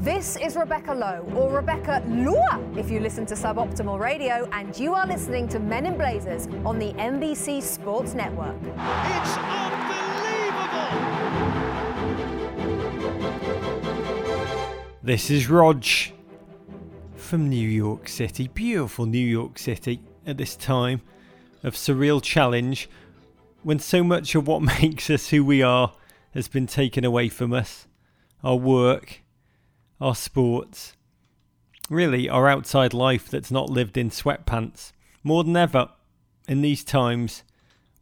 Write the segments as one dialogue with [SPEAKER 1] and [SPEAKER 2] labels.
[SPEAKER 1] This is Rebecca Lowe, or Rebecca Lua if you listen to Suboptimal Radio, and you are listening to Men in Blazers on the NBC Sports Network.
[SPEAKER 2] It's unbelievable!
[SPEAKER 3] This is Rog from New York City, beautiful New York City, at this time of surreal challenge when so much of what makes us who we are has been taken away from us our work, our sports, really our outside life that's not lived in sweatpants. More than ever, in these times,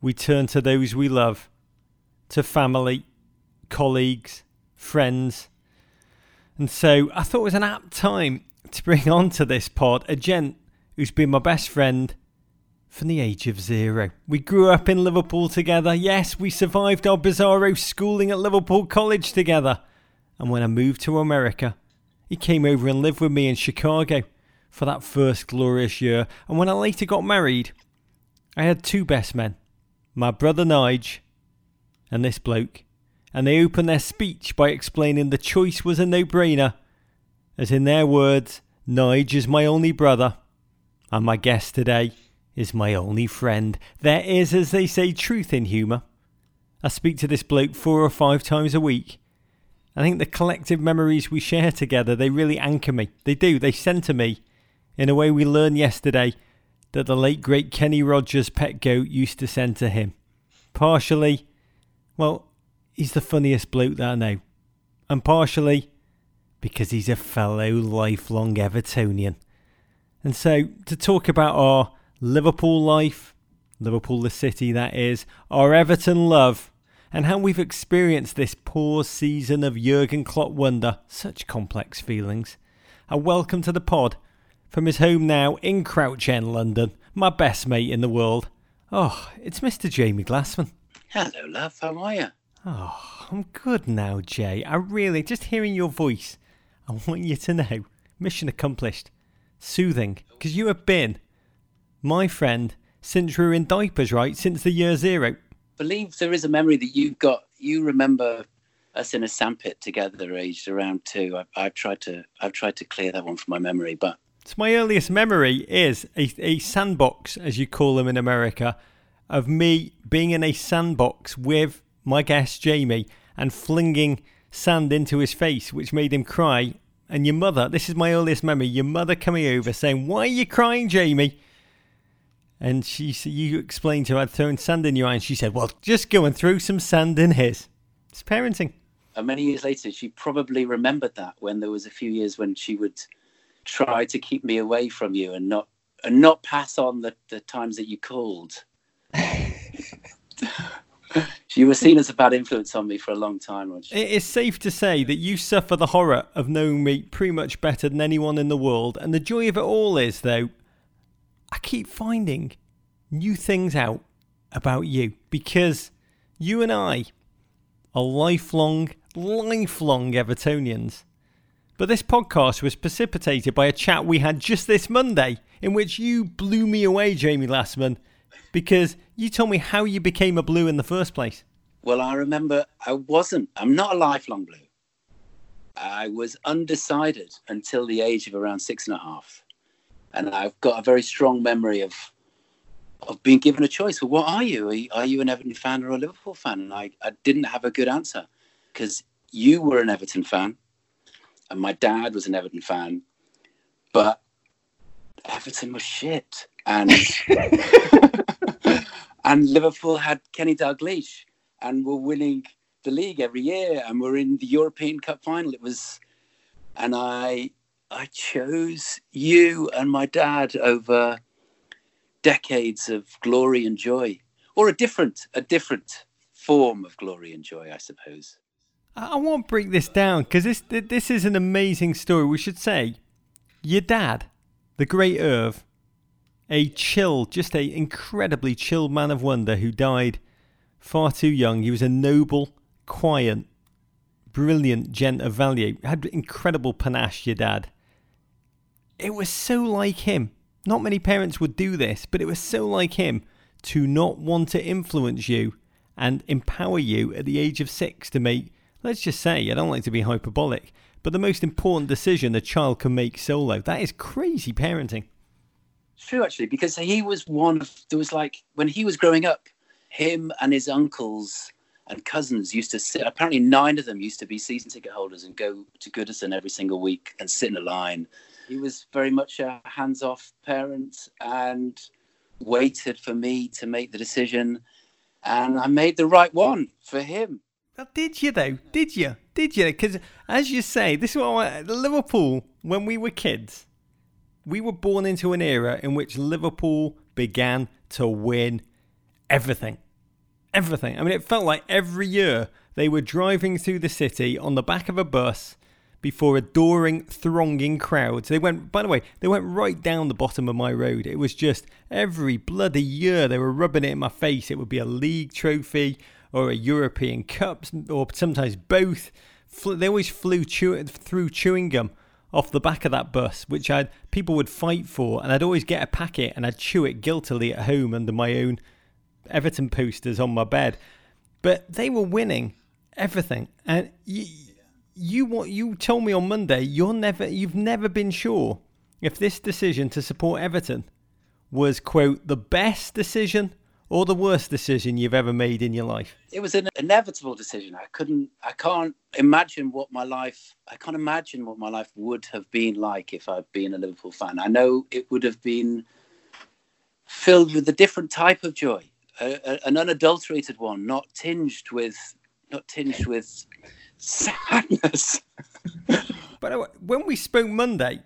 [SPEAKER 3] we turn to those we love, to family, colleagues, friends. And so I thought it was an apt time to bring onto this pod a gent who's been my best friend from the age of zero. We grew up in Liverpool together. Yes, we survived our bizarro schooling at Liverpool College together. And when I moved to America, he came over and lived with me in Chicago for that first glorious year. And when I later got married, I had two best men my brother Nige and this bloke. And they opened their speech by explaining the choice was a no brainer. As in their words, Nige is my only brother, and my guest today is my only friend. There is, as they say, truth in humour. I speak to this bloke four or five times a week. I think the collective memories we share together, they really anchor me. They do, they centre me in a way we learned yesterday that the late great Kenny Rogers pet goat used to to him. Partially, well, he's the funniest bloke that I know. And partially, because he's a fellow lifelong Evertonian. And so, to talk about our Liverpool life, Liverpool the city that is, our Everton love, and how we've experienced this poor season of Jurgen Klopp wonder, such complex feelings. A welcome to the pod from his home now in Crouch End, London, my best mate in the world. Oh, it's Mr. Jamie Glassman.
[SPEAKER 4] Hello, love. How are you?
[SPEAKER 3] Oh, I'm good now, Jay. I really, just hearing your voice, I want you to know, mission accomplished. Soothing, because you have been my friend since we were in diapers, right? Since the year zero.
[SPEAKER 4] Believe there is a memory that you've got. You remember us in a sandpit together, aged around two. I, have tried to, I've tried to clear that one from my memory, but
[SPEAKER 3] so my earliest memory is a, a sandbox, as you call them in America, of me being in a sandbox with my guest Jamie and flinging sand into his face, which made him cry. And your mother, this is my earliest memory, your mother coming over saying, Why are you crying, Jamie? And she you explained to her I'd thrown sand in your eye, and she said, Well, just go and throw some sand in his. It's parenting.
[SPEAKER 4] And many years later, she probably remembered that when there was a few years when she would try to keep me away from you and not and not pass on the, the times that you called. you were seen as a bad influence on me for a long time. Roger.
[SPEAKER 3] It is safe to say that you suffer the horror of knowing me pretty much better than anyone in the world. And the joy of it all is, though, I keep finding new things out about you because you and I are lifelong, lifelong Evertonians. But this podcast was precipitated by a chat we had just this Monday, in which you blew me away, Jamie Glassman, because you told me how you became a blue in the first place.
[SPEAKER 4] Well, I remember I wasn't, I'm not a lifelong blue. I was undecided until the age of around six and a half. And I've got a very strong memory of of being given a choice. Well, what are you? Are you, are you an Everton fan or a Liverpool fan? And I, I didn't have a good answer because you were an Everton fan and my dad was an Everton fan, but Everton was shit, and and Liverpool had Kenny Dalglish, and were winning the league every year, and we're in the European Cup final. It was, and I I chose you and my dad over decades of glory and joy, or a different a different form of glory and joy, I suppose.
[SPEAKER 3] I won't break this down because this this is an amazing story. We should say, your dad, the great Irv, a chill, just a incredibly chill man of wonder who died far too young. He was a noble, quiet, brilliant gent of value. Had incredible panache. Your dad. It was so like him. Not many parents would do this, but it was so like him to not want to influence you and empower you at the age of six to make let's just say, I don't like to be hyperbolic, but the most important decision a child can make solo. That is crazy parenting.
[SPEAKER 4] It's true, actually, because he was one of, there was like, when he was growing up, him and his uncles and cousins used to sit, apparently, nine of them used to be season ticket holders and go to Goodison every single week and sit in a line. He was very much a hands off parent and waited for me to make the decision. And I made the right one for him.
[SPEAKER 3] did you, though? Did you? Did you? Because, as you say, this is what I, Liverpool, when we were kids, we were born into an era in which Liverpool began to win everything. Everything. I mean, it felt like every year they were driving through the city on the back of a bus before adoring, thronging crowds. They went, by the way, they went right down the bottom of my road. It was just every bloody year they were rubbing it in my face. It would be a league trophy or a European Cup, or sometimes both. They always flew chew- through chewing gum off the back of that bus, which I'd people would fight for, and I'd always get a packet and I'd chew it guiltily at home under my own Everton posters on my bed. But they were winning everything, and you what you told me on Monday, you're never you've never been sure if this decision to support Everton was quote the best decision or the worst decision you've ever made in your life?
[SPEAKER 4] It was an inevitable decision. I couldn't, I can't imagine what my life, I can't imagine what my life would have been like if I'd been a Liverpool fan. I know it would have been filled with a different type of joy, a, a, an unadulterated one, not tinged with, not tinged with sadness.
[SPEAKER 3] but when we spoke Monday,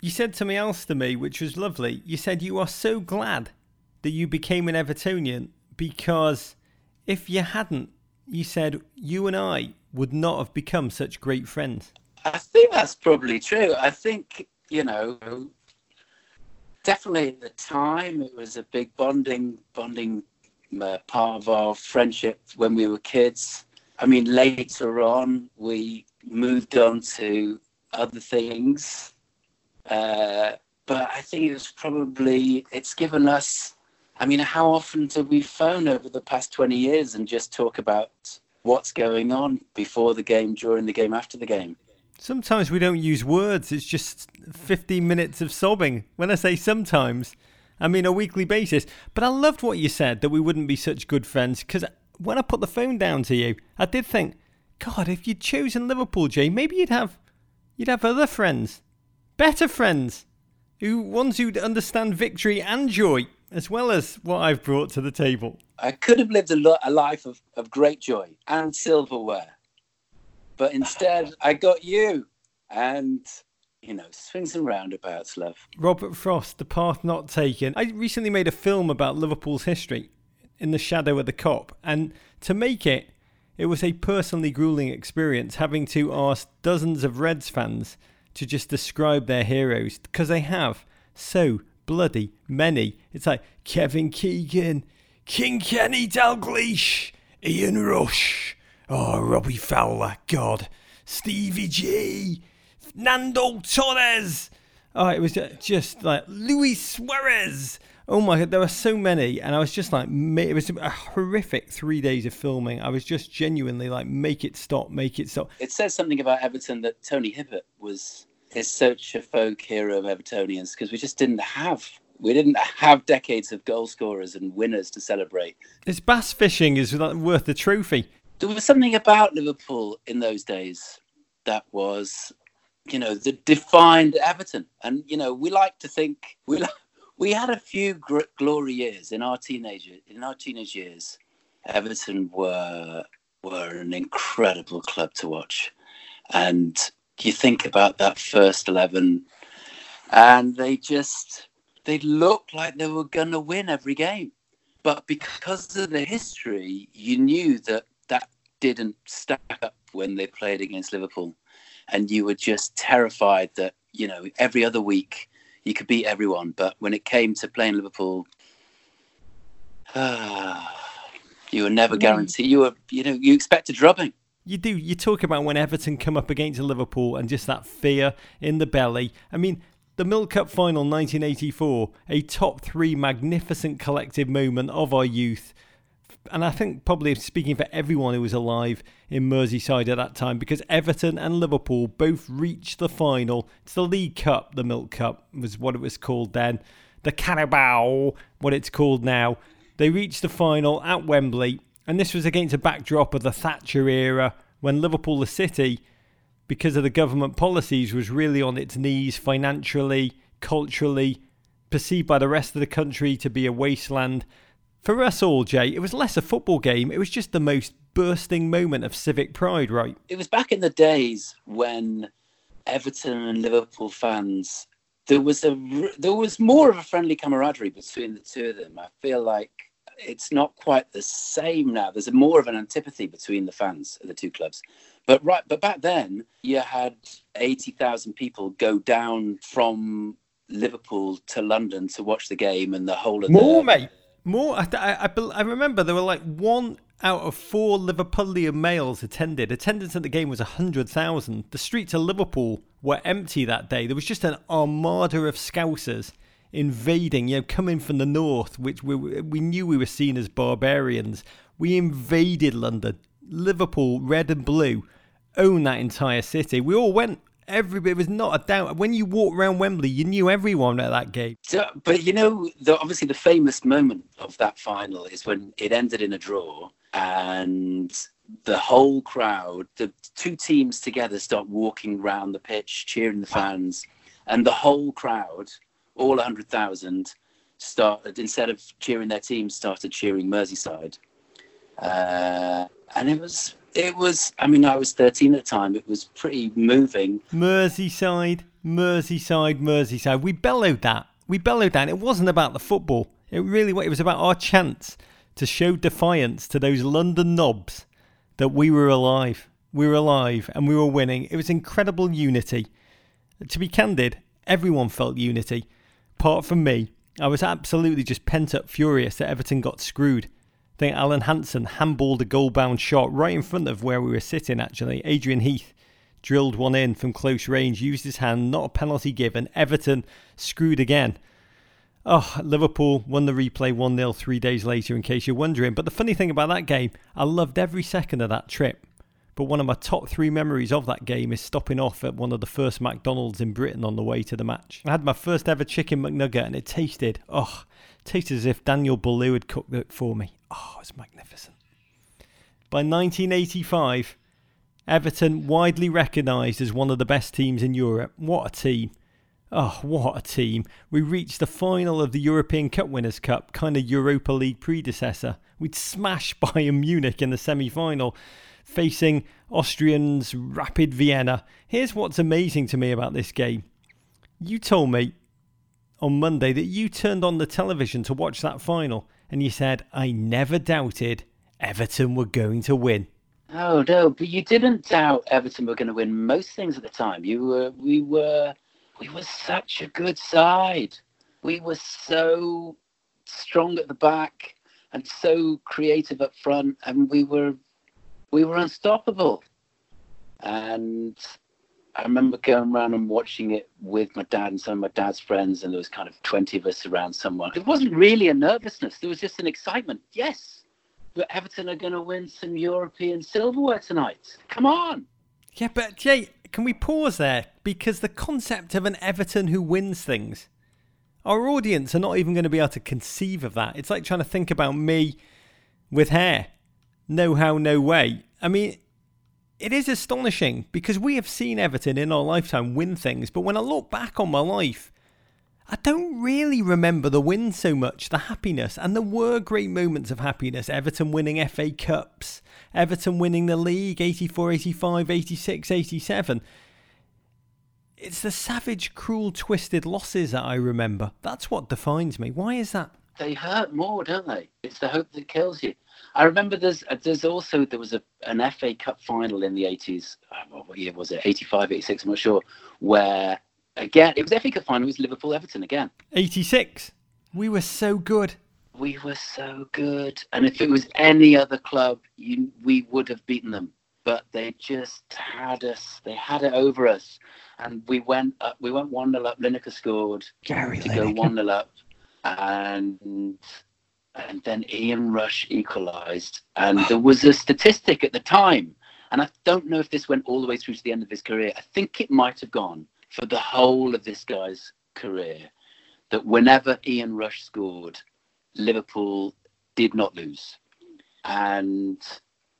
[SPEAKER 3] you said to me else to me, which was lovely. You said you are so glad that you became an Evertonian because if you hadn't, you said you and I would not have become such great friends.
[SPEAKER 4] I think that's probably true. I think, you know, definitely at the time it was a big bonding bonding uh, part of our friendship when we were kids. I mean, later on we moved on to other things, uh, but I think it was probably it's given us I mean, how often do we phone over the past 20 years and just talk about what's going on before the game, during the game, after the game?
[SPEAKER 3] Sometimes we don't use words. It's just 15 minutes of sobbing. When I say sometimes, I mean a weekly basis. But I loved what you said that we wouldn't be such good friends because when I put the phone down to you, I did think, God, if you'd chosen Liverpool, Jay, maybe you'd have you'd have other friends, better friends, who ones who'd understand victory and joy as well as what I've brought to the table.
[SPEAKER 4] I could have lived a, lo- a life of, of great joy and silverware, but instead I got you. And you know, swings and roundabouts, love.
[SPEAKER 3] Robert Frost, The Path Not Taken. I recently made a film about Liverpool's history, In the Shadow of the Kop, and to make it, it was a personally grueling experience having to ask dozens of Reds fans to just describe their heroes, because they have so bloody many. It's like Kevin Keegan, King Kenny Dalglish, Ian Rush, oh, Robbie Fowler, God, Stevie G, Nando Torres. Oh, it was just like Luis Suarez. Oh my god, there were so many, and I was just like, it was a horrific three days of filming. I was just genuinely like, make it stop, make it stop.
[SPEAKER 4] It says something about Everton that Tony Hibbert was is such a folk hero of Evertonians because we just didn't have we didn't have decades of goal scorers and winners to celebrate.
[SPEAKER 3] This bass fishing is worth the trophy.
[SPEAKER 4] There was something about Liverpool in those days that was, you know, the defined Everton, and you know, we like to think we we had a few gr- glory years in our teenage in our teenage years. Everton were were an incredible club to watch, and you think about that first 11 and they just they looked like they were going to win every game. But because of the history you knew that that didn't stack up when they played against liverpool. And you were just terrified that you know every other week you could beat everyone but when it came to playing liverpool uh, you were never guaranteed you were you know you expected drubbing
[SPEAKER 3] you do. You talk about when Everton come up against Liverpool and just that fear in the belly. I mean, the Milk Cup final 1984, a top three magnificent collective moment of our youth. And I think probably speaking for everyone who was alive in Merseyside at that time, because Everton and Liverpool both reached the final. It's the League Cup, the Milk Cup was what it was called then. The Carabao, what it's called now. They reached the final at Wembley, and this was against a backdrop of the Thatcher era when Liverpool, the city, because of the government policies, was really on its knees financially, culturally, perceived by the rest of the country to be a wasteland. For us all, Jay, it was less a football game. It was just the most bursting moment of civic pride, right?
[SPEAKER 4] It was back in the days when Everton and Liverpool fans there was a there was more of a friendly camaraderie between the two of them. I feel like it's not quite the same now. There's a more of an antipathy between the fans of the two clubs. But right, but back then you had eighty thousand people go down from Liverpool to London to watch the game, and the whole of
[SPEAKER 3] more,
[SPEAKER 4] the,
[SPEAKER 3] mate. More. I, I, I remember there were like one out of four Liverpudlian males attended. Attendance at the game was 100,000. The streets of Liverpool were empty that day. There was just an armada of scousers invading, you know, coming from the north, which we, we knew we were seen as barbarians. We invaded London. Liverpool, red and blue, own that entire city. We all went everybody was not a doubt. When you walked around Wembley, you knew everyone at that game.
[SPEAKER 4] So, but you know, the, obviously the famous moment of that final is when it ended in a draw and the whole crowd, the two teams together, start walking around the pitch, cheering the fans, and the whole crowd, all 100,000, started instead of cheering their team, started cheering Merseyside, uh, and it was it was. I mean, I was 13 at the time. It was pretty moving.
[SPEAKER 3] Merseyside, Merseyside, Merseyside. We bellowed that. We bellowed that. It wasn't about the football. It really it was about our chance to show defiance to those London knobs that we were alive. We were alive and we were winning. It was incredible unity. To be candid, everyone felt unity, apart from me. I was absolutely just pent up furious that Everton got screwed think Alan Hansen handballed a goal bound shot right in front of where we were sitting, actually. Adrian Heath drilled one in from close range, used his hand, not a penalty given. Everton screwed again. Oh, Liverpool won the replay 1 0 three days later, in case you're wondering. But the funny thing about that game, I loved every second of that trip. But one of my top three memories of that game is stopping off at one of the first McDonald's in Britain on the way to the match. I had my first ever chicken McNugget and it tasted, oh, tasted as if Daniel Boulud had cooked it for me. Oh, it's magnificent. By 1985, Everton widely recognised as one of the best teams in Europe. What a team! Oh, what a team. We reached the final of the European Cup Winners' Cup, kind of Europa League predecessor. We'd smashed Bayern Munich in the semi final, facing Austrians Rapid Vienna. Here's what's amazing to me about this game. You told me on Monday that you turned on the television to watch that final and you said, I never doubted Everton were going to win.
[SPEAKER 4] Oh no, but you didn't doubt Everton were going to win most things at the time. You were, we were, we were such a good side. We were so strong at the back and so creative up front, and we were, we were unstoppable. And I remember going around and watching it with my dad and some of my dad's friends, and there was kind of 20 of us around someone. It wasn't really a nervousness, there was just an excitement. Yes, Everton are going to win some European silverware tonight. Come on.
[SPEAKER 3] Yeah, but Jay, can we pause there? Because the concept of an Everton who wins things, our audience are not even going to be able to conceive of that. It's like trying to think about me with hair. No how, no way. I mean, it is astonishing because we have seen Everton in our lifetime win things, but when I look back on my life, I don't really remember the win so much, the happiness. And there were great moments of happiness. Everton winning FA Cups, Everton winning the league 84, 85, 86, 87. It's the savage, cruel, twisted losses that I remember. That's what defines me. Why is that?
[SPEAKER 4] They hurt more, don't they? It's the hope that kills you. I remember there's there's also there was a an FA Cup final in the 80s. Uh, what year was it? 85, 86. I'm not sure. Where again it was FA Cup final. It was Liverpool Everton again.
[SPEAKER 3] 86. We were so good.
[SPEAKER 4] We were so good, and if it was any other club, you, we would have beaten them. But they just had us. They had it over us, and we went up. We went one 0 up. Lineker scored
[SPEAKER 3] Gary
[SPEAKER 4] to
[SPEAKER 3] Lineker.
[SPEAKER 4] go one 0 up, and and then Ian Rush equalised. And there was a statistic at the time, and I don't know if this went all the way through to the end of his career. I think it might have gone for the whole of this guy's career that whenever Ian Rush scored, Liverpool did not lose. And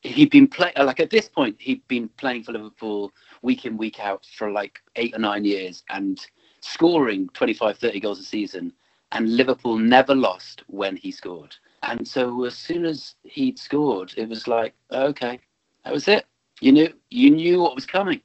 [SPEAKER 4] he'd been playing, uh, like at this point, he'd been playing for Liverpool week in, week out for like eight or nine years and scoring 25, 30 goals a season. And Liverpool never lost when he scored. And so as soon as he'd scored, it was like, okay, that was it. You knew, you knew what was coming.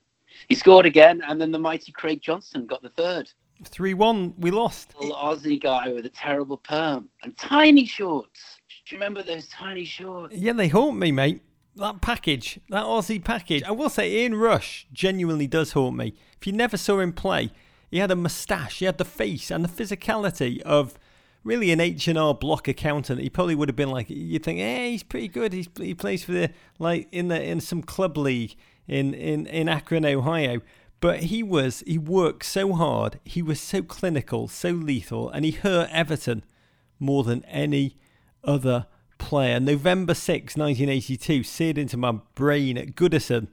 [SPEAKER 4] He scored again, and then the mighty Craig Johnston got the third.
[SPEAKER 3] 3 1, we lost.
[SPEAKER 4] Little Aussie guy with a terrible perm and tiny shorts. Do you remember those tiny shorts?
[SPEAKER 3] Yeah, they haunt me, mate. That package, that Aussie package. I will say, Ian Rush genuinely does haunt me. If you never saw him play, he had a moustache, he had the face and the physicality of really an H and R block accountant. He probably would have been like you'd think, hey, he's pretty good. He's, he plays for the like in the in some club league in in in Akron, Ohio. But he was he worked so hard. He was so clinical, so lethal, and he hurt Everton more than any other player. November 6, 1982, seared into my brain at Goodison.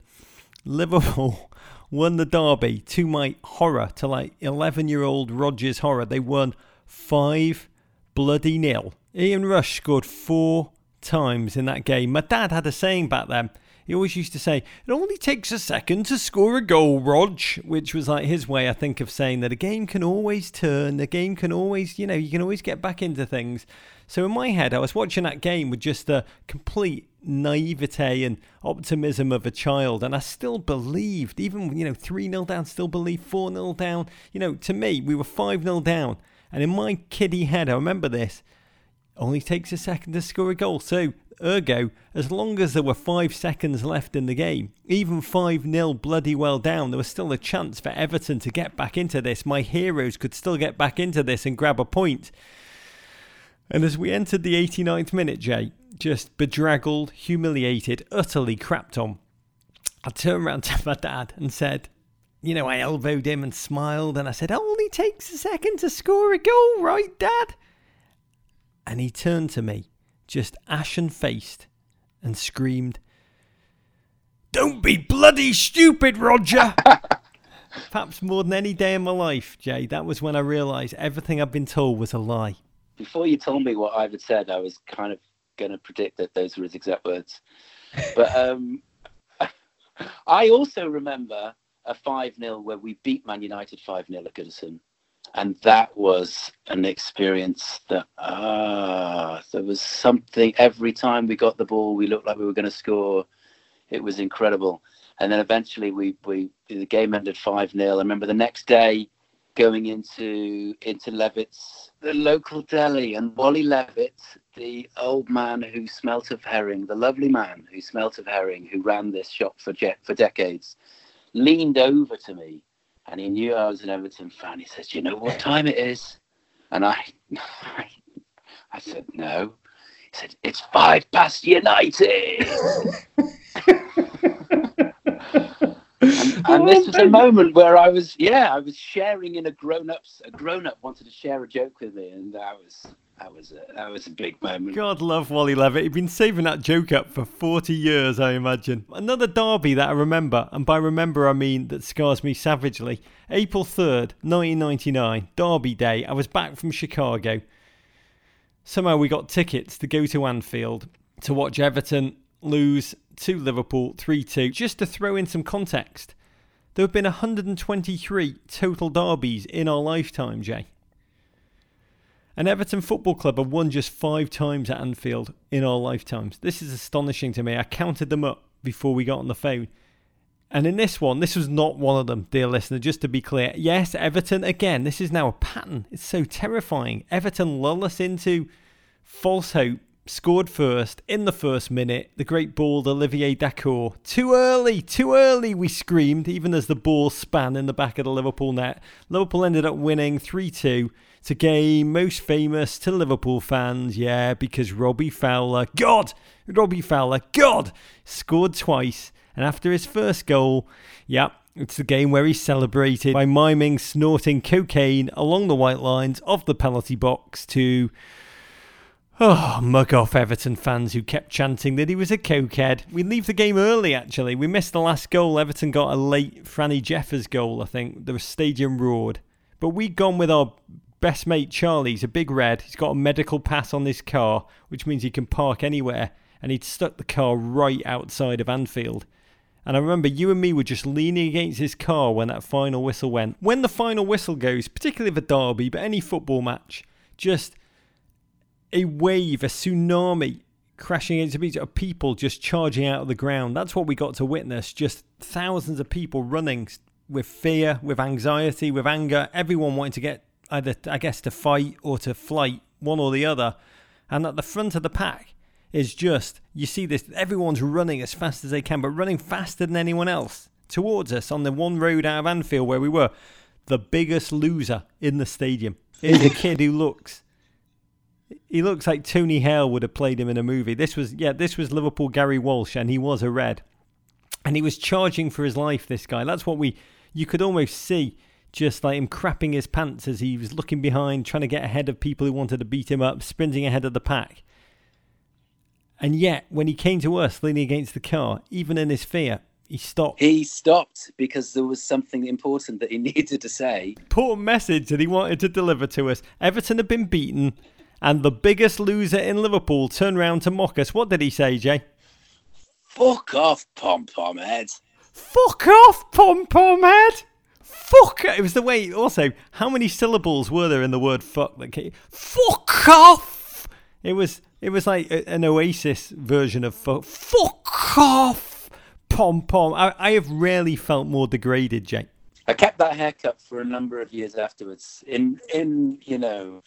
[SPEAKER 3] Liverpool won the derby to my horror, to like 11 year old Roger's horror. They won 5 bloody nil. Ian Rush scored four times in that game. My dad had a saying back then. He always used to say, It only takes a second to score a goal, Rog, which was like his way, I think, of saying that a game can always turn, the game can always, you know, you can always get back into things. So in my head, I was watching that game with just the complete naivete and optimism of a child, and I still believed, even, you know, 3 0 down, still believed 4 0 down. You know, to me, we were 5 0 down. And in my kiddie head, I remember this only takes a second to score a goal. So, ergo, as long as there were five seconds left in the game, even 5 0 bloody well down, there was still a chance for Everton to get back into this. My heroes could still get back into this and grab a point. And as we entered the 89th minute, Jay, just bedraggled, humiliated, utterly crapped on, I turned around to my dad and said, you know, I elbowed him and smiled and I said, only takes a second to score a goal, right, Dad? And he turned to me, just ashen faced, and screamed, Don't be bloody stupid, Roger! Perhaps more than any day in my life, Jay, that was when I realised everything I'd been told was a lie.
[SPEAKER 4] Before you told me what Ivan said, I was kind of going to predict that those were his exact words. But um, I also remember a 5 0 where we beat Man United 5 0 at Goodison. And that was an experience that uh, there was something every time we got the ball, we looked like we were going to score. It was incredible. And then eventually we, we the game ended 5 0. I remember the next day going into into Levitt's, the local deli, and Wally Levitt, the old man who smelt of herring, the lovely man who smelt of herring, who ran this shop for jet for decades, leaned over to me and he knew I was an Everton fan. He says, "Do you know what time it is?" And I, I said, "No." He said, "It's five past United." and, and this was a moment where I was, yeah, I was sharing in a grown-up's. A grown-up wanted to share a joke with me, and I was that was a, that was a big moment.
[SPEAKER 3] God love Wally Levitt. He'd been saving that joke up for 40 years, I imagine. Another derby that I remember, and by remember I mean that scars me savagely. April 3rd, 1999, Derby Day. I was back from Chicago. Somehow we got tickets to go to Anfield to watch Everton lose to Liverpool 3 2. Just to throw in some context, there have been 123 total derbies in our lifetime, Jay. And Everton Football Club have won just five times at Anfield in our lifetimes. This is astonishing to me. I counted them up before we got on the phone. And in this one, this was not one of them, dear listener, just to be clear. Yes, Everton, again, this is now a pattern. It's so terrifying. Everton lull us into false hope, scored first in the first minute. The great ball, Olivier Dacourt. Too early, too early, we screamed, even as the ball span in the back of the Liverpool net. Liverpool ended up winning 3 2. A game most famous to Liverpool fans, yeah, because Robbie Fowler, God, Robbie Fowler, God, scored twice. And after his first goal, yeah, it's the game where he celebrated by miming snorting cocaine along the white lines of the penalty box to Oh, mug off Everton fans who kept chanting that he was a cokehead. We leave the game early, actually. We missed the last goal. Everton got a late Franny Jeffers goal, I think. The stadium roared. But we'd gone with our best mate Charlie's a big red. He's got a medical pass on this car, which means he can park anywhere. And he'd stuck the car right outside of Anfield. And I remember you and me were just leaning against his car when that final whistle went. When the final whistle goes, particularly the derby, but any football match, just a wave, a tsunami crashing into beach of people just charging out of the ground. That's what we got to witness. Just thousands of people running with fear, with anxiety, with anger. Everyone wanting to get either, I guess, to fight or to flight, one or the other. And at the front of the pack is just, you see this, everyone's running as fast as they can, but running faster than anyone else towards us on the one road out of Anfield where we were. The biggest loser in the stadium is a kid who looks he looks like Tony Hale would have played him in a movie. This was yeah, this was Liverpool Gary Walsh, and he was a red, and he was charging for his life. This guy, that's what we you could almost see, just like him crapping his pants as he was looking behind, trying to get ahead of people who wanted to beat him up, sprinting ahead of the pack. And yet, when he came to us, leaning against the car, even in his fear, he stopped.
[SPEAKER 4] He stopped because there was something important that he needed to say.
[SPEAKER 3] Important message that he wanted to deliver to us. Everton had been beaten and the biggest loser in Liverpool turned round to mock us. What did he say, Jay?
[SPEAKER 4] Fuck off, pom pom head.
[SPEAKER 3] Fuck off, pom pom head. Fuck. It was the way. Also, how many syllables were there in the word fuck? That came? Fuck off. It was. It was like an Oasis version of fuck. Fuck off, pom pom. I, I have rarely felt more degraded, Jake.
[SPEAKER 4] I kept that haircut for a number of years afterwards. In in you know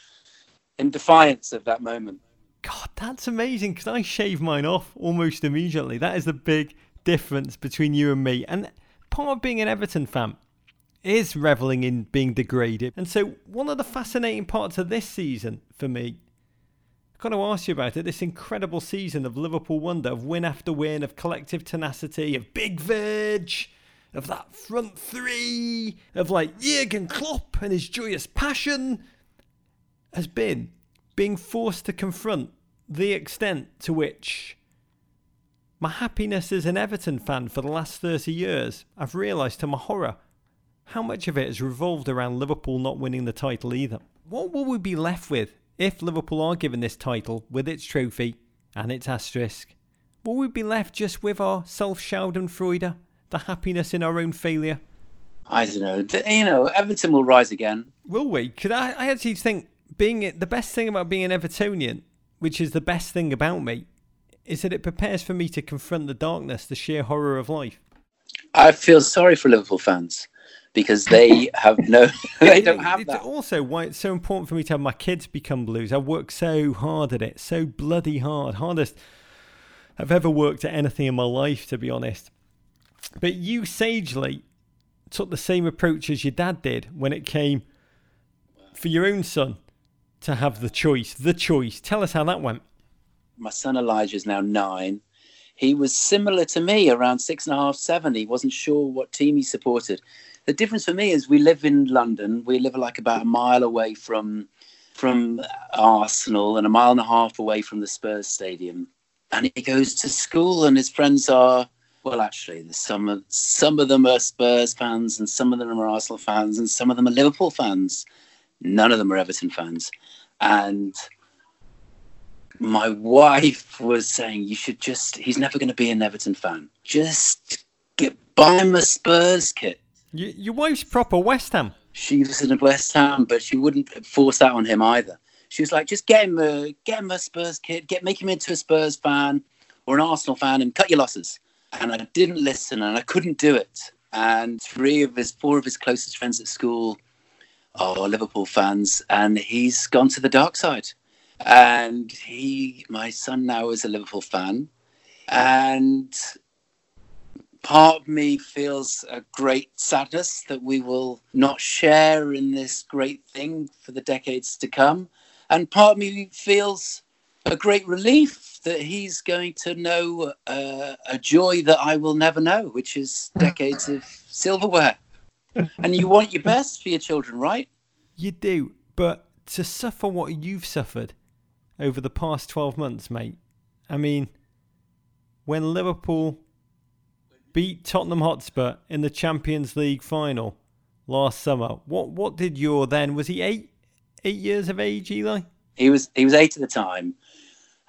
[SPEAKER 4] in defiance of that moment.
[SPEAKER 3] God, that's amazing because I shave mine off almost immediately. That is the big difference between you and me. And part of being an Everton fan is reveling in being degraded. And so, one of the fascinating parts of this season for me, I've got to ask you about it this incredible season of Liverpool wonder, of win after win, of collective tenacity, of big Virg, of that front three, of like Jurgen Klopp and his joyous passion has been being forced to confront the extent to which my happiness as an Everton fan for the last 30 years, I've realised to my horror how much of it has revolved around Liverpool not winning the title either. What will we be left with if Liverpool are given this title with its trophy and its asterisk? Will we be left just with our self Schadenfreude, the happiness in our own failure?
[SPEAKER 4] I don't know. You know, Everton will rise again.
[SPEAKER 3] Will we? Could I, I actually think being the best thing about being an Evertonian, which is the best thing about me, is that it prepares for me to confront the darkness, the sheer horror of life.
[SPEAKER 4] I feel sorry for Liverpool fans because they have no, they don't have
[SPEAKER 3] it's
[SPEAKER 4] that.
[SPEAKER 3] also why it's so important for me to have my kids become blues. I worked so hard at it, so bloody hard, hardest I've ever worked at anything in my life, to be honest. But you sagely took the same approach as your dad did when it came for your own son to have the choice. The choice. Tell us how that went.
[SPEAKER 4] My son Elijah is now nine. He was similar to me, around six and a half, seven. He wasn't sure what team he supported. The difference for me is we live in London. We live like about a mile away from from Arsenal and a mile and a half away from the Spurs stadium. And he goes to school, and his friends are well, actually, some of some of them are Spurs fans, and some of them are Arsenal fans, and some of them are Liverpool fans. None of them are Everton fans. And my wife was saying, you should just, he's never going to be an Everton fan. Just get, buy him a Spurs kit.
[SPEAKER 3] You, your wife's proper West Ham.
[SPEAKER 4] She was in a West Ham, but she wouldn't force that on him either. She was like, just get him a, get him a Spurs kit, get, make him into a Spurs fan or an Arsenal fan and cut your losses. And I didn't listen and I couldn't do it. And three of his, four of his closest friends at school are Liverpool fans, and he's gone to the dark side. And he, my son now is a Liverpool fan, and part of me feels a great sadness that we will not share in this great thing for the decades to come. And part of me feels a great relief that he's going to know uh, a joy that I will never know, which is decades of silverware and you want your best for your children, right?
[SPEAKER 3] You do, but to suffer what you've suffered, over the past 12 months, mate. I mean, when Liverpool beat Tottenham Hotspur in the Champions League final last summer, what what did your then was he eight eight years of age, Eli?
[SPEAKER 4] He was he was eight at the time,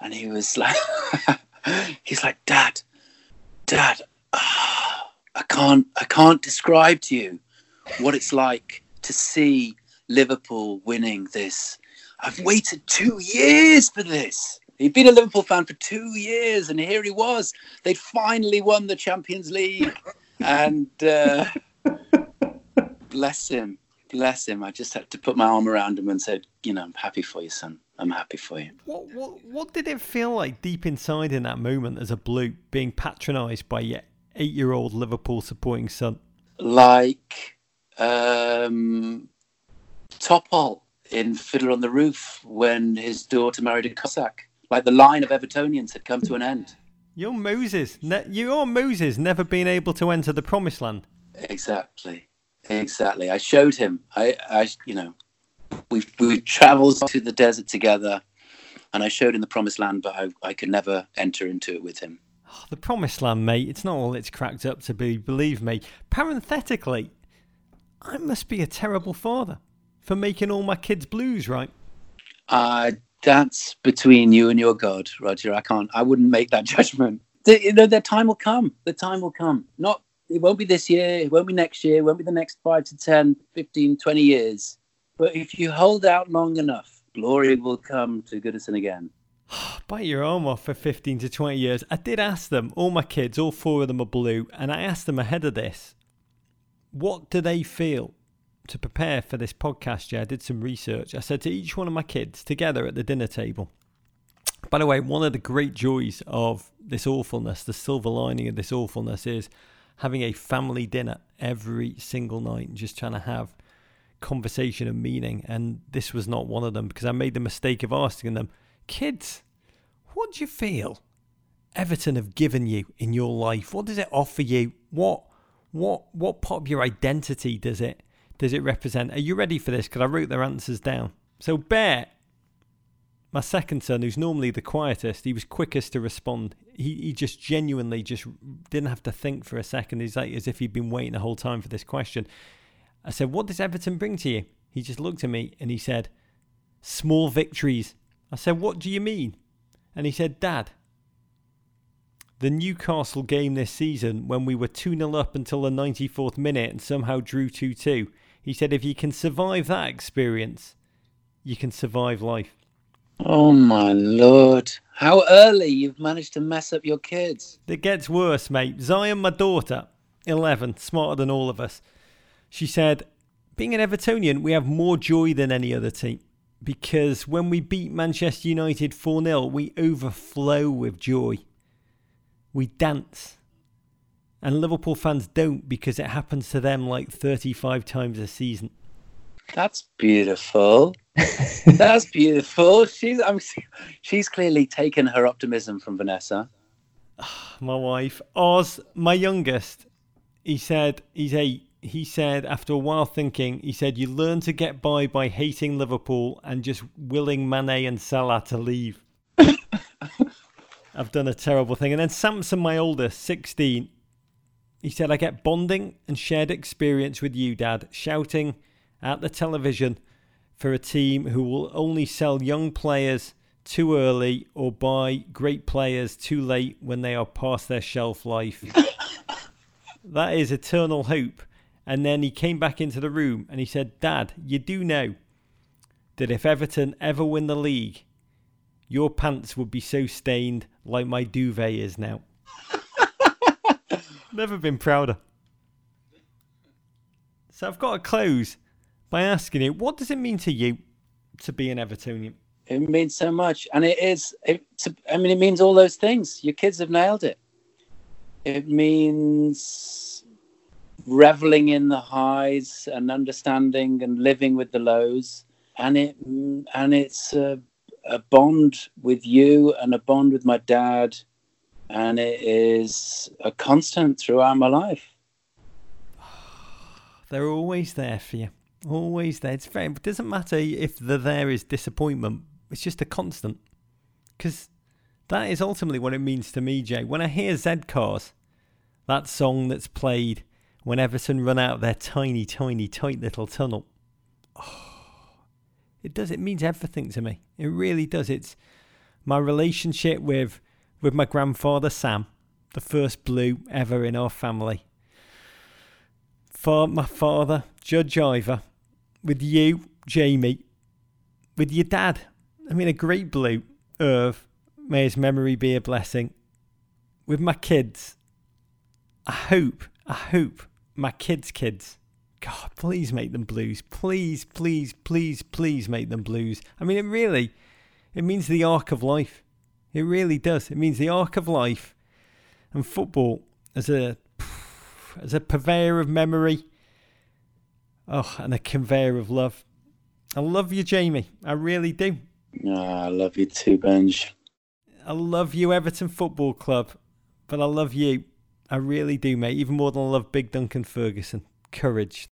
[SPEAKER 4] and he was like he's like Dad, Dad, I can't I can't describe to you what it's like to see Liverpool winning this. I've waited two years for this. He'd been a Liverpool fan for two years, and here he was. They'd finally won the Champions League, and uh, bless him, bless him. I just had to put my arm around him and said, "You know, I'm happy for you, son. I'm happy for you."
[SPEAKER 3] What what what did it feel like deep inside in that moment as a blue being patronised by your eight-year-old Liverpool supporting son?
[SPEAKER 4] Like um, Topol in Fiddler on the Roof when his daughter married a Cossack. Like the line of Evertonians had come to an end.
[SPEAKER 3] You're Moses. Ne- you're Moses, never being able to enter the promised land.
[SPEAKER 4] Exactly, exactly. I showed him. I, I, you know, we've we've travelled to the desert together, and I showed him the promised land, but I, I could never enter into it with him.
[SPEAKER 3] Oh, the promised land, mate. It's not all it's cracked up to be. Believe me. Parenthetically, I must be a terrible father for making all my kids blues, right?
[SPEAKER 4] Uh, that's between you and your God, Roger. I can't, I wouldn't make that judgment. The, you know, the time will come. The time will come. Not, it won't be this year. It won't be next year. It won't be the next five to 10, 15, 20 years. But if you hold out long enough, glory will come to Goodison again.
[SPEAKER 3] Bite your arm off for 15 to 20 years. I did ask them, all my kids, all four of them are blue, and I asked them ahead of this, what do they feel to prepare for this podcast, yeah, I did some research. I said to each one of my kids together at the dinner table. By the way, one of the great joys of this awfulness, the silver lining of this awfulness, is having a family dinner every single night and just trying to have conversation and meaning. And this was not one of them because I made the mistake of asking them, kids, what do you feel Everton have given you in your life? What does it offer you? What what what part of your identity does it does it represent? Are you ready for this? Because I wrote their answers down. So, Bear, my second son, who's normally the quietest, he was quickest to respond. He, he just genuinely just didn't have to think for a second. He's like as if he'd been waiting the whole time for this question. I said, What does Everton bring to you? He just looked at me and he said, Small victories. I said, What do you mean? And he said, Dad, the Newcastle game this season when we were 2 0 up until the 94th minute and somehow drew 2 2 he said, if you can survive that experience, you can survive life.
[SPEAKER 4] Oh my lord. How early you've managed to mess up your kids.
[SPEAKER 3] It gets worse, mate. Zion, my daughter, 11, smarter than all of us. She said, being an Evertonian, we have more joy than any other team because when we beat Manchester United 4 0, we overflow with joy. We dance. And Liverpool fans don't because it happens to them like 35 times a season.
[SPEAKER 4] That's beautiful. That's beautiful. She's I'm, she's clearly taken her optimism from Vanessa.
[SPEAKER 3] my wife, Oz, my youngest, he said he's eight. He said after a while thinking, he said you learn to get by by hating Liverpool and just willing Mane and Salah to leave. I've done a terrible thing. And then Samson, my oldest, 16, he said, I get bonding and shared experience with you, Dad, shouting at the television for a team who will only sell young players too early or buy great players too late when they are past their shelf life. that is eternal hope. And then he came back into the room and he said, Dad, you do know that if Everton ever win the league, your pants would be so stained like my duvet is now. Never been prouder. So I've got to close by asking you, what does it mean to you to be an Evertonian?
[SPEAKER 4] It means so much, and it is. It, I mean, it means all those things. Your kids have nailed it. It means reveling in the highs and understanding and living with the lows, and it and it's a, a bond with you and a bond with my dad and it is a constant throughout my life.
[SPEAKER 3] They're always there for you, always there. It's very. It doesn't matter if the there is disappointment. It's just a constant. Because that is ultimately what it means to me, Jay. When I hear Z Cars, that song that's played when Everton run out of their tiny, tiny, tight little tunnel, oh, it does. It means everything to me. It really does. It's my relationship with with my grandfather Sam, the first blue ever in our family. For my father, Judge Ivor, with you, Jamie, with your dad. I mean, a great blue, Irv. May his memory be a blessing. With my kids, I hope, I hope my kids' kids. God, please make them blues. Please, please, please, please make them blues. I mean, it really, it means the arc of life. It really does. It means the arc of life and football as a as a purveyor of memory. Oh, and a conveyor of love. I love you, Jamie. I really do.
[SPEAKER 4] Oh, I love you too, Benj.
[SPEAKER 3] I love you, Everton Football Club, but I love you. I really do, mate. Even more than I love Big Duncan Ferguson. Courage.